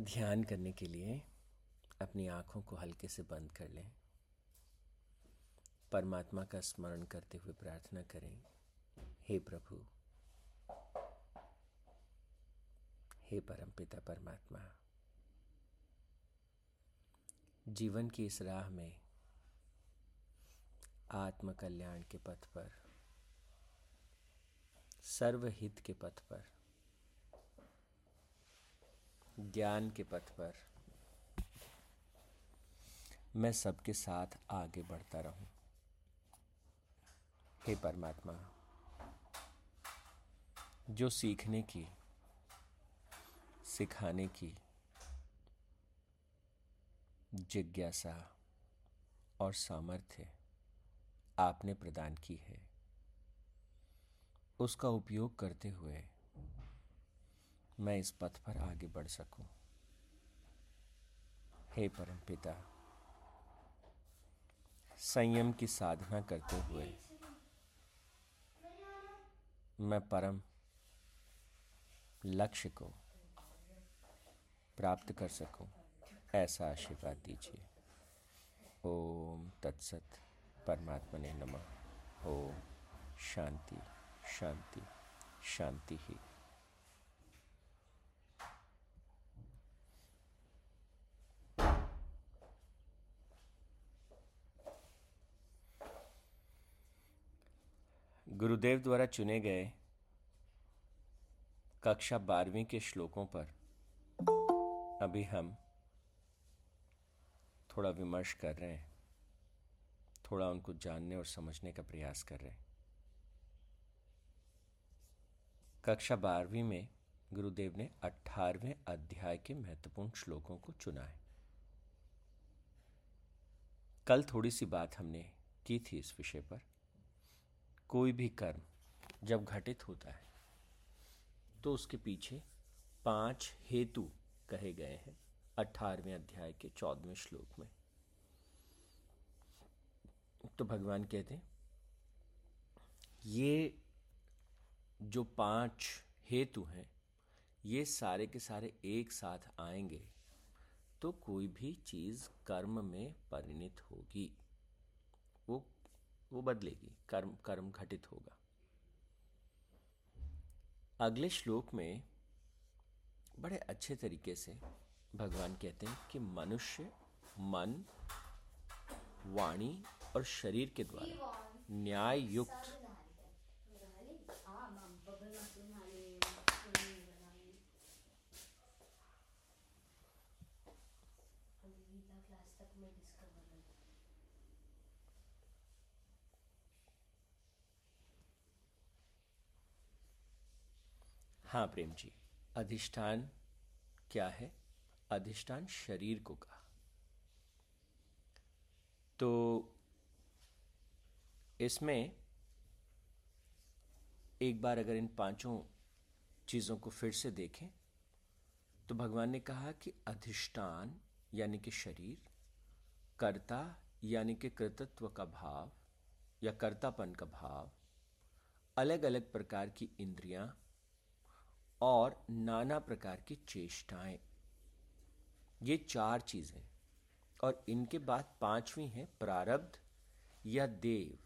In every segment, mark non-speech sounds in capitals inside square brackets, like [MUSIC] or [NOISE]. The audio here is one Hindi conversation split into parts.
ध्यान करने के लिए अपनी आँखों को हल्के से बंद कर लें। परमात्मा का स्मरण करते हुए प्रार्थना करें, हे प्रभु, हे परमपिता परमात्मा, जीवन की इस राह में आत्मकल्याण के पथ पर, सर्वहित के पथ पर ज्ञान के पथ पर। मैं सबके साथ आगे बढ़ता रहूँ। हे परमात्मा, जो सीखने की, सिखाने की जिज्ञासा और सामर्थ्य आपने प्रदान की है, उसका उपयोग करते हुए मैं इस पथ पर आगे बढ़ सकूँ। हे परम पिता संयम की साधना करते हुए मैं परम लक्ष्य को प्राप्त कर सकूँ, ऐसा आशीर्वाद दीजिए। ओम तत्सत परमात्मा ने नमः। ओम शांति शांति शांति ही। गुरुदेव द्वारा चुने गए कक्षा बारहवीं के श्लोकों पर अभी हम थोड़ा विमर्श कर रहे हैं, थोड़ा उनको जानने और समझने का प्रयास कर रहे हैं। कक्षा बारहवीं में गुरुदेव ने अठारहवें अध्याय के महत्वपूर्ण श्लोकों को चुना है। कल थोड़ी सी बात हमने की थी इस विषय पर। कोई भी कर्म जब घटित होता है तो उसके पीछे पाँच हेतु कहे गए हैं अठारहवें अध्याय के चौदहवें श्लोक में। तो भगवान कहते हैं, ये जो पाँच हेतु हैं, ये सारे के सारे एक साथ आएँगे तो कोई भी चीज़ कर्म में परिणित होगी। वो बदलेगी, कर्म कर्म घटित होगा। अगले श्लोक में बड़े अच्छे तरीके से भगवान कहते हैं कि मनुष्य मन, वाणी और शरीर के द्वारा न्याय युक्त हाँ प्रेम जी, अधिष्ठान क्या है? अधिष्ठान शरीर को कहा। तो इसमें एक बार अगर इन पाँचों चीज़ों को फिर से देखें तो भगवान ने कहा कि अधिष्ठान, यानी कि शरीर, कर्ता, यानी कि कृतत्व का भाव या कर्तापन का भाव अलग अलग प्रकार की इंद्रियाँ और नाना प्रकार की चेष्टाएँ। ये चार चीज़ें। और इनके बाद पांचवी है प्रारब्ध या देव।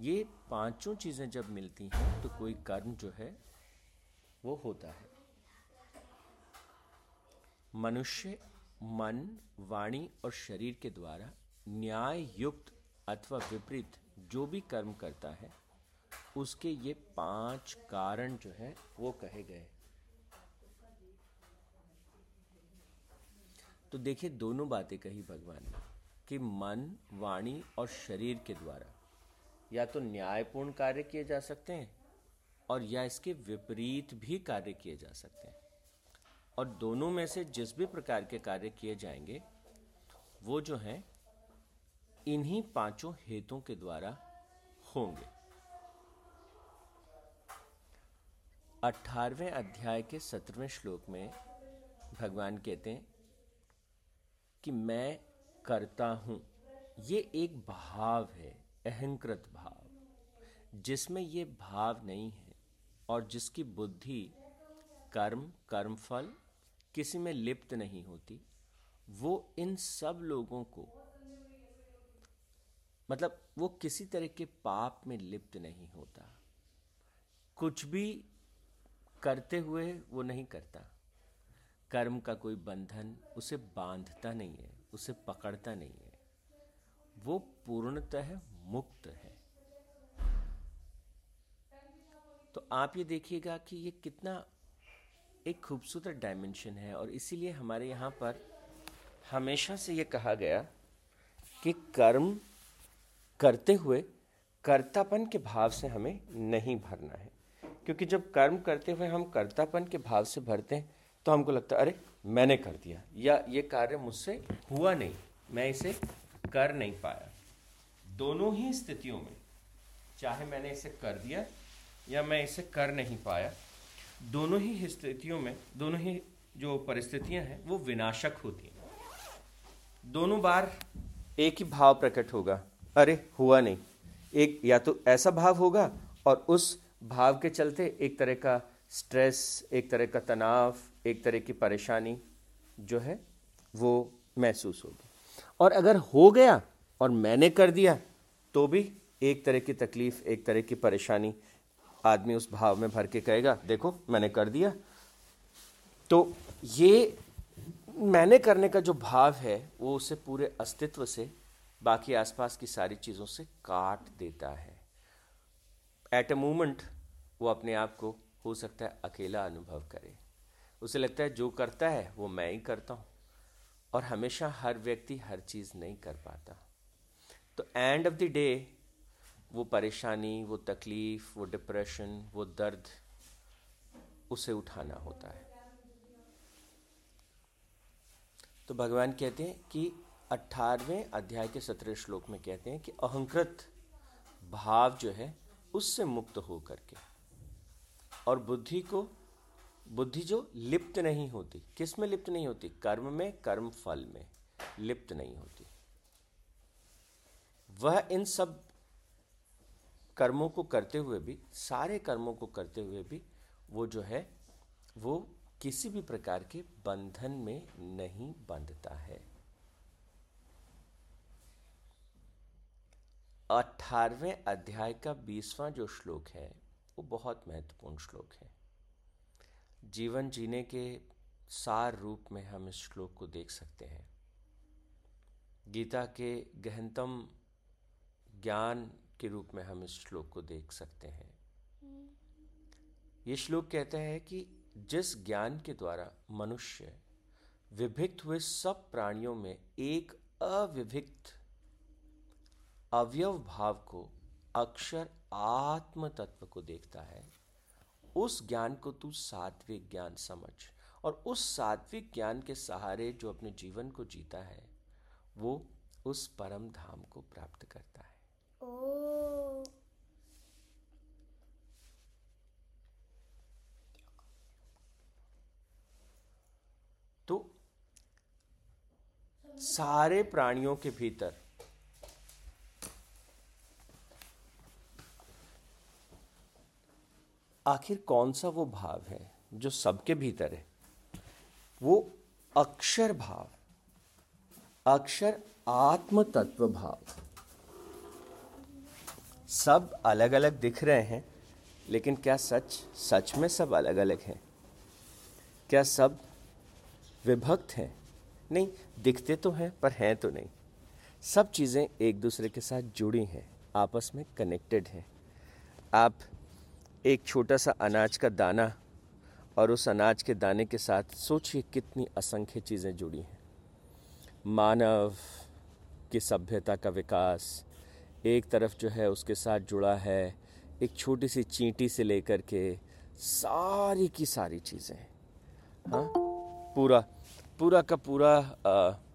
ये पाँचों चीज़ें जब मिलती हैं तो कोई कर्म जो है, वो होता है। मनुष्य मन, वाणी और शरीर के द्वारा न्याय युक्त अथवा विपरीत जो भी कर्म करता है उसके ये पाँच कारण जो है, वो कहे गए। तो देखिए, दोनों बातें कही भगवान ने, कि मन, वाणी और शरीर के द्वारा। या तो न्यायपूर्ण कार्य किए जा सकते हैं, और या इसके विपरीत भी कार्य किए जा सकते हैं। और दोनों में से जिस भी प्रकार के कार्य किए जाएँगे, वो जो हैं, इन्हीं पाँचों हेतुओं के द्वारा होंगे। अठारहवें अध्याय के सत्रहवें श्लोक में भगवान कहते हैं कि मैं करता हूँ। ये एक भाव है, अहंकृत भाव, जिसमें ये भाव नहीं है और जिसकी बुद्धि कर्म, कर्मफल किसी में लिप्त नहीं होती, वो इन सब लोगों को मतलब वो किसी तरह के पाप में लिप्त नहीं होता। कुछ भी करते हुए वो नहीं करता। कर्म का कोई बंधन उसे बांधता नहीं है, उसे पकड़ता नहीं है। वो पूर्णतः मुक्त है। तो आप ये देखिएगा कि ये कितना एक खूबसूरत डायमेंशन है और इसीलिए हमारे यहाँ पर हमेशा से ये कहा गया कि कर्म करते हुए कर्तापन के भाव से हमें नहीं भरना है। क्योंकि जब कर्म करते हुए हम कर्तापन के भाव से भरते हैं तो हमको लगता है, अरे, मैंने कर दिया। या ये कार्य मुझसे हुआ नहीं, मैं इसे कर नहीं पाया। दोनों ही स्थितियों में, चाहे मैंने इसे कर दिया या मैं इसे कर नहीं पाया, दोनों ही स्थितियों में, दोनों ही जो परिस्थितियाँ हैं, वो विनाशक होती हैं। दोनों बार एक ही भाव प्रकट होगा, अरे, हुआ नहीं। एक या तो ऐसा भाव होगा और उस भाव के चलते एक तरह का स्ट्रेस एक तरह का तनाव, एक तरह की परेशानी जो है, वो महसूस होगी। और अगर हो गया और मैंने कर दिया तो भी एक तरह की तकलीफ़, एक तरह की परेशानी आदमी उस भाव में भर के कहेगा, देखो, मैंने कर दिया। तो ये मैंने करने का जो भाव है, वो उसे पूरे अस्तित्व से, बाकी आसपास की सारी चीज़ों से काट देता है। एट अ मोमेंट वो अपने आप को, हो सकता है, अकेला अनुभव करे। उसे लगता है, जो करता है, वो मैं ही करता हूँ। और हमेशा हर व्यक्ति हर चीज़ नहीं कर पाता। तो एंड ऑफ़ द डे वो परेशानी, वो तकलीफ़, वो डिप्रेशन वो दर्द, उसे उठाना होता है। तो भगवान कहते हैं कि अठारहवें अध्याय के सत्रह श्लोक में कहते हैं कि अहंकृत भाव जो है उससे मुक्त हो करके और बुद्धि को, बुद्धि जो लिप्त नहीं होती, किसमें लिप्त नहीं होती? कर्म में, कर्म फल में लिप्त नहीं होती। वह इन सब कर्मों को करते हुए भी, सारे कर्मों को करते हुए भी, वो जो है, वो किसी भी प्रकार के बंधन में नहीं बंधता है। अठारहवें अध्याय का बीसवां जो श्लोक है, वो बहुत महत्वपूर्ण श्लोक है। जीवन जीने के सार रूप में हम इस श्लोक को देख सकते हैं। गीता के गहनतम ज्ञान के रूप में हम इस श्लोक को देख सकते हैं। ये श्लोक कहते हैं कि जिस ज्ञान के द्वारा मनुष्य विभिक्त हुए सब प्राणियों में एक अविभिक्त अवयव भाव को अक्षर आत्म तत्व को देखता है उस ज्ञान को तू सात्विक ज्ञान समझ और उस सात्विक ज्ञान के सहारे जो अपने जीवन को जीता है वो उस परम धाम को प्राप्त करता है ओ। तो सारे प्राणियों के भीतर आखिर कौन सा वो भाव है जो सबके भीतर है? वो अक्षर भाव, अक्षर आत्म तत्व भाव। सब अलग अलग दिख रहे हैं, लेकिन क्या सच सच में सब अलग अलग हैं? क्या सब विभक्त हैं? नहीं, दिखते तो हैं, पर हैं तो नहीं। सब चीज़ें एक दूसरे के साथ जुड़ी हैं, आपस में कनेक्टेड हैं। आप एक छोटा सा अनाज का दाना और उस अनाज के दाने के साथ सोचिए कितनी असंख्य चीज़ें जुड़ी हैं। मानव की सभ्यता का विकास, एक तरफ़ जो है उसके साथ जुड़ा है, एक छोटी सी चींटी से लेकर के सारी की सारी चीज़ें हाँ। पूरा पूरा का पूरा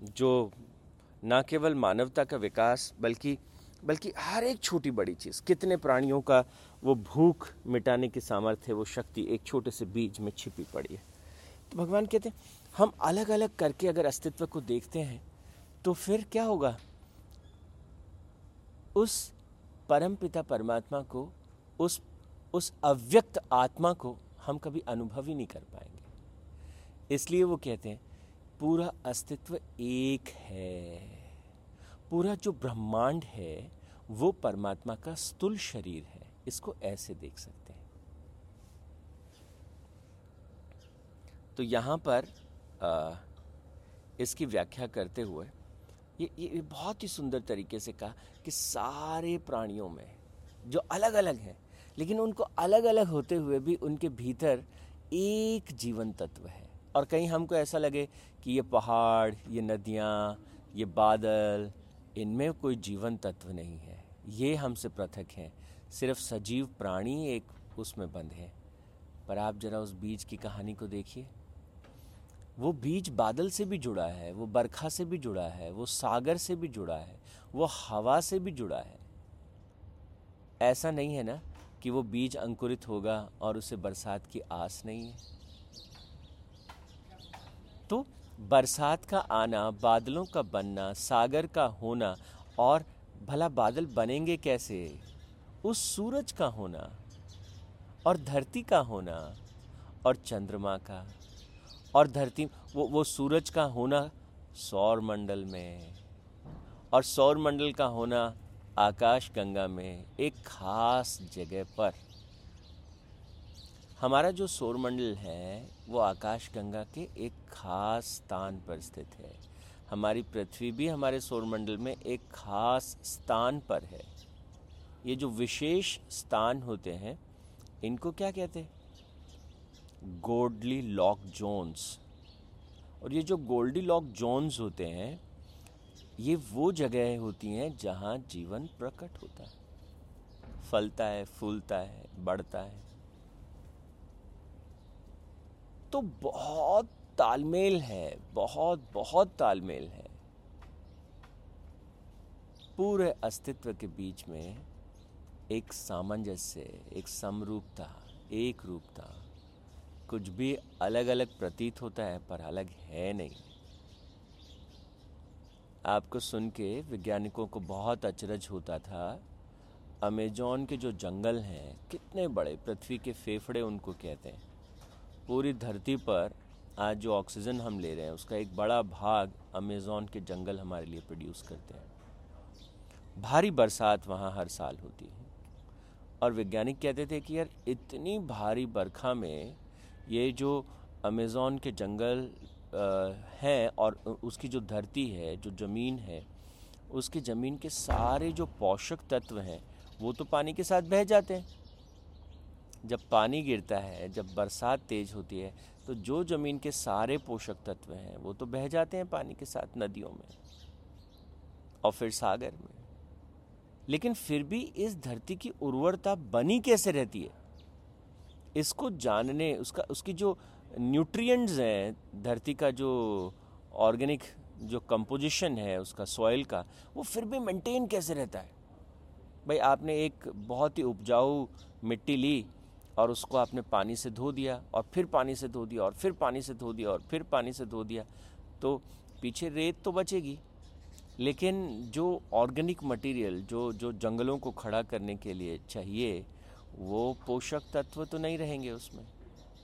जो ना केवल मानवता का विकास, बल्कि बल्कि हर एक छोटी बड़ी चीज़, कितने प्राणियों का वो भूख मिटाने की सामर्थ्य वो शक्ति एक छोटे से बीज में छिपी पड़ी है। तो भगवान कहते हैं, हम अलग अलग करके अगर अस्तित्व को देखते हैं तो फिर क्या होगा? उस परम पिता परमात्मा को, उस उस अव्यक्त आत्मा को हम कभी अनुभव ही नहीं कर पाएँगे। इसलिए वो कहते हैं, पूरा अस्तित्व एक है। पूरा जो ब्रह्मांड है वो परमात्मा का स्तुल शरीर है। इसको ऐसे देख सकते हैं। तो यहाँ पर आ, इसकी व्याख्या करते हुए ये ये बहुत ही सुंदर तरीके से कहा कि सारे प्राणियों में जो अलग अलग हैं लेकिन उनको अलग अलग होते हुए भी उनके भीतर एक जीवन तत्व है। और कहीं हमको ऐसा लगे कि ये पहाड़ ये नदियाँ ये बादल इनमें कोई जीवन तत्व नहीं है। ये हमसे पृथक हैं। सिर्फ़ सजीव प्राणी एक उसमें बंद है। पर आप जरा उस बीज की कहानी को देखिए। वो बीज बादल से भी जुड़ा है, वो बरखा से भी जुड़ा है, वो सागर से भी जुड़ा है, वो हवा से भी जुड़ा है। ऐसा नहीं है ना कि वो बीज अंकुरित होगा और उसे बरसात की आस नहीं है? तो बरसात का आना, बादलों का बनना, सागर का होना, और भला बादल बनेंगे कैसे? उस सूरज का होना, और धरती का होना, और चंद्रमा का, और धरती, वो वो सूरज का होना सौर मंडल में, और सौर मंडल का होना आकाश गंगा में, एक खास जगह पर। हमारा जो सौरमंडल है वो आकाश गंगा के एक खास स्थान पर स्थित है। हमारी पृथ्वी भी हमारे सौरमंडल में एक खास स्थान पर है। ये जो विशेष स्थान होते हैं, इनको क्या कहते हैं? गोल्डली लॉक जोन्स और ये जो गोल्डी लॉक जोन्स होते हैं, ये वो जगह होती हैं जहाँ जीवन प्रकट होता है। फलता है, फूलता है, बढ़ता है। तो बहुत तालमेल है, बहुत बहुत तालमेल है। पूरे अस्तित्व के बीच में एक सामंजस्य, एक समरूपता, एक रूपता कुछ भी अलग अलग प्रतीत होता है पर अलग है नहीं। आपको सुन के वैज्ञानिकों को बहुत अचरज होता था, अमेजोन के जो जंगल हैं, कितने बड़े, पृथ्वी के फेफड़े उनको कहते हैं। पूरी धरती पर आज जो ऑक्सीजन हम ले रहे हैं, उसका एक बड़ा भाग अमेजोन के जंगल हमारे लिए प्रोड्यूस करते हैं। भारी बरसात वहाँ हर साल होती है। और वैज्ञानिक कहते थे कि यार, इतनी भारी बरखा में ये जो अमेज़ोन के जंगल है और उसकी जो धरती है, जो ज़मीन है, उसकी ज़मीन के सारे जो पोषक तत्व हैं, वो तो पानी के साथ बह जाते हैं। जब पानी गिरता है, जब बरसात तेज़ होती है तो जो ज़मीन के सारे पोषक तत्व हैं, वो तो बह जाते हैं पानी के साथ नदियों में और फिर सागर में। लेकिन फिर भी इस धरती की उर्वरता बनी कैसे रहती है? इसको जानने, उसका, उसकी जो न्यूट्रिएंट्स हैं, धरती का जो ऑर्गेनिक जो कंपोजिशन है, उसका सॉइल का, वो फिर भी मेंटेन कैसे रहता है? भाई, आपने एक बहुत ही उपजाऊ मिट्टी ली और उसको आपने पानी से धो दिया और फिर पानी से धो दिया और फिर पानी से धो दिया और फिर पानी से धो दिया तो पीछे रेत तो बचेगी। लेकिन जो ऑर्गेनिक मटेरियल, जो जो जंगलों को खड़ा करने के लिए चाहिए, वो पोषक तत्व तो नहीं रहेंगे उसमें।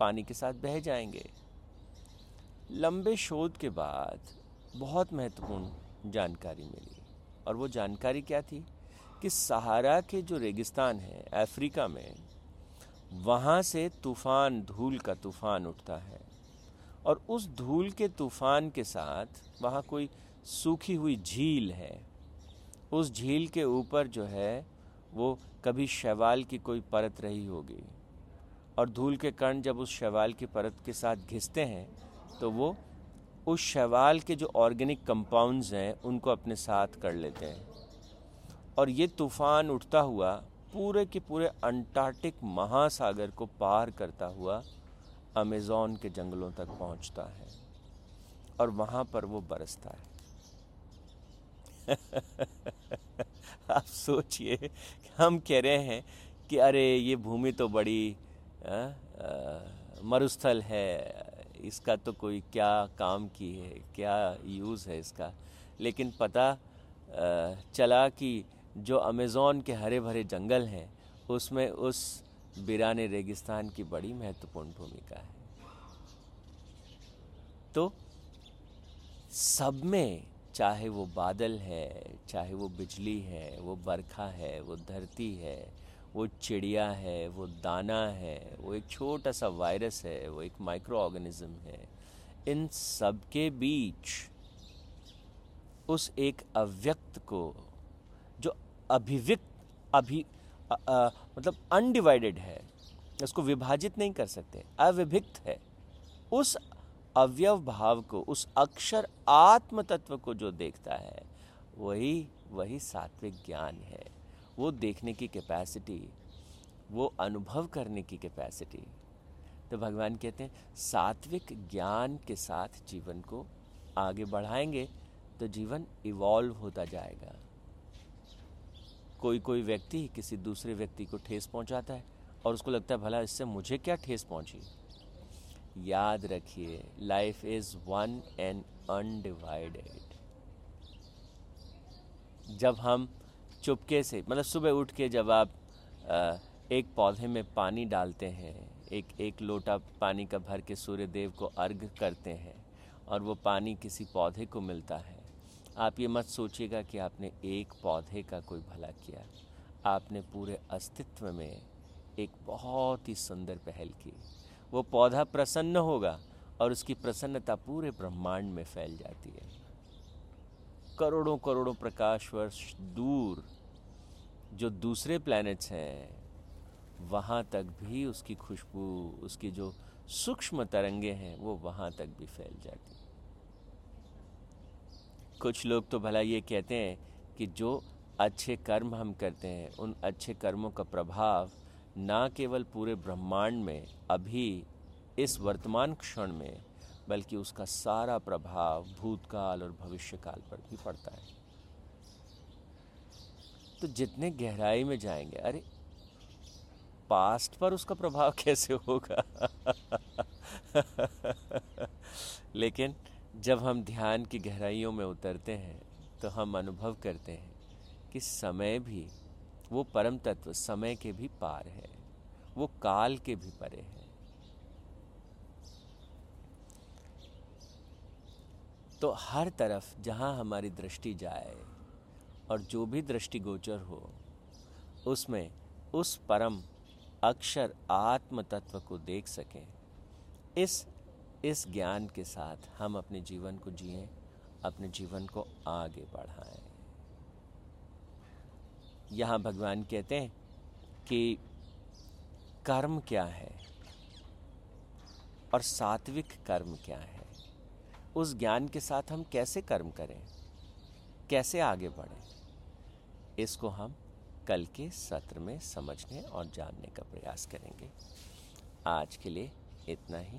पानी के साथ बह जाएँगे। लंबे शोध के बाद बहुत महत्वपूर्ण जानकारी मिली। और वो जानकारी क्या थी? कि सहारा के जो रेगिस्तान है, अफ्रीका में वहाँ से तूफ़ान धूल का तूफ़ान उठता है और उस धूल के तूफ़ान के साथ वहाँ कोई सूखी हुई झील है। उस झील के ऊपर जो है, वो कभी शैवाल की कोई परत रही होगी। और धूल के कण जब उस शैवाल की परत के साथ घिसते हैं तो वो उस शैवाल के जो ऑर्गेनिक कंपाउंड्स हैं, उनको अपने साथ कर लेते हैं। और ये तूफ़ान उठता हुआ पूरे के पूरे अंटार्कटिक महासागर को पार करता हुआ अमेज़ोन के जंगलों तक पहुँचता है और वहाँ पर वो बरसता है। [LAUGHS] आप सोचिए हम कह रहे हैं कि अरे ये भूमि तो बड़ी मरुस्थल है इसका तो कोई क्या काम की है क्या यूज़ है इसका? लेकिन पता आ, चला कि जो अमेज़ोन के हरे भरे जंगल हैं, उसमें उस बिराने रेगिस्तान की बड़ी महत्वपूर्ण भूमिका है। तो सब में चाहे वो बादल है, चाहे वो बिजली है, वो बरखा है, वो धरती है, वो चिड़िया है, वो दाना है, वो एक छोटा सा वायरस है, वो एक माइक्रो ऑर्गेनिज्म है, इन सब के बीच उस एक अव्यक्त को अभिव्यक्त अभि मतलब अनडिवाइडेड है। उसको विभाजित नहीं कर सकते, अविभिक्त है। उस अवयव भाव को, उस अक्षर आत्म तत्व को जो देखता है, वही वही सात्विक ज्ञान है। वो देखने की कैपेसिटी वो अनुभव करने की कैपेसिटी तो भगवान कहते हैं, सात्विक ज्ञान के साथ जीवन को आगे बढ़ाएँगे तो जीवन इवॉल्व होता जाएगा। कोई कोई व्यक्ति किसी दूसरे व्यक्ति को ठेस पहुंचाता है और उसको लगता है, भला इससे मुझे क्या ठेस पहुँची? याद रखिए life is one and undivided जब हम चुपके से मतलब सुबह उठ के जब आप एक पौधे में पानी डालते हैं, एक एक लोटा पानी का भर के सूर्य देव को अर्घ करते हैं और वो पानी किसी पौधे को मिलता है आप ये मत सोचिएगा कि आपने एक पौधे का कोई भला किया। आपने पूरे अस्तित्व में एक बहुत ही सुंदर पहल की। वो पौधा प्रसन्न होगा और उसकी प्रसन्नता पूरे ब्रह्मांड में फैल जाती है। करोड़ों करोड़ों प्रकाश वर्ष दूर जो दूसरे प्लैनेट्स हैं, वहाँ तक भी उसकी खुशबू, उसकी जो सूक्ष्म तरंगे हैं, वो वहाँ तक भी फैल जाती कुछ लोग तो भला ये कहते हैं कि जो अच्छे कर्म हम करते हैं, उन अच्छे कर्मों का प्रभाव ना केवल पूरे ब्रह्मांड में, अभी इस वर्तमान क्षण में, बल्कि उसका सारा प्रभाव भूतकाल और भविष्यकाल पर भी पड़ता है। तो जितने गहराई में जाएँगे, अरे, पास्ट पर उसका प्रभाव [LAUGHS] कैसे होगा? लेकिन जब हम ध्यान की गहराइयों में उतरते हैं तो हम अनुभव करते हैं कि समय भी, वो परम तत्व समय के भी पार है, वो काल के भी परे है। तो हर तरफ़ जहाँ हमारी दृष्टि जाए और जो भी दृष्टिगोचर हो, उसमें उस परम अक्षर आत्म तत्व को देख सकें। इस इस ज्ञान के साथ हम अपने जीवन को जिए, अपने जीवन को आगे बढ़ाएँ। यहाँ भगवान कहते हैं कि कर्म क्या है और सात्विक कर्म क्या है? उस ज्ञान के साथ हम कैसे कर्म करें? कैसे आगे बढ़ें? इसको हम कल के सत्र में समझने और जानने का प्रयास करेंगे। आज के लिए इतना ही।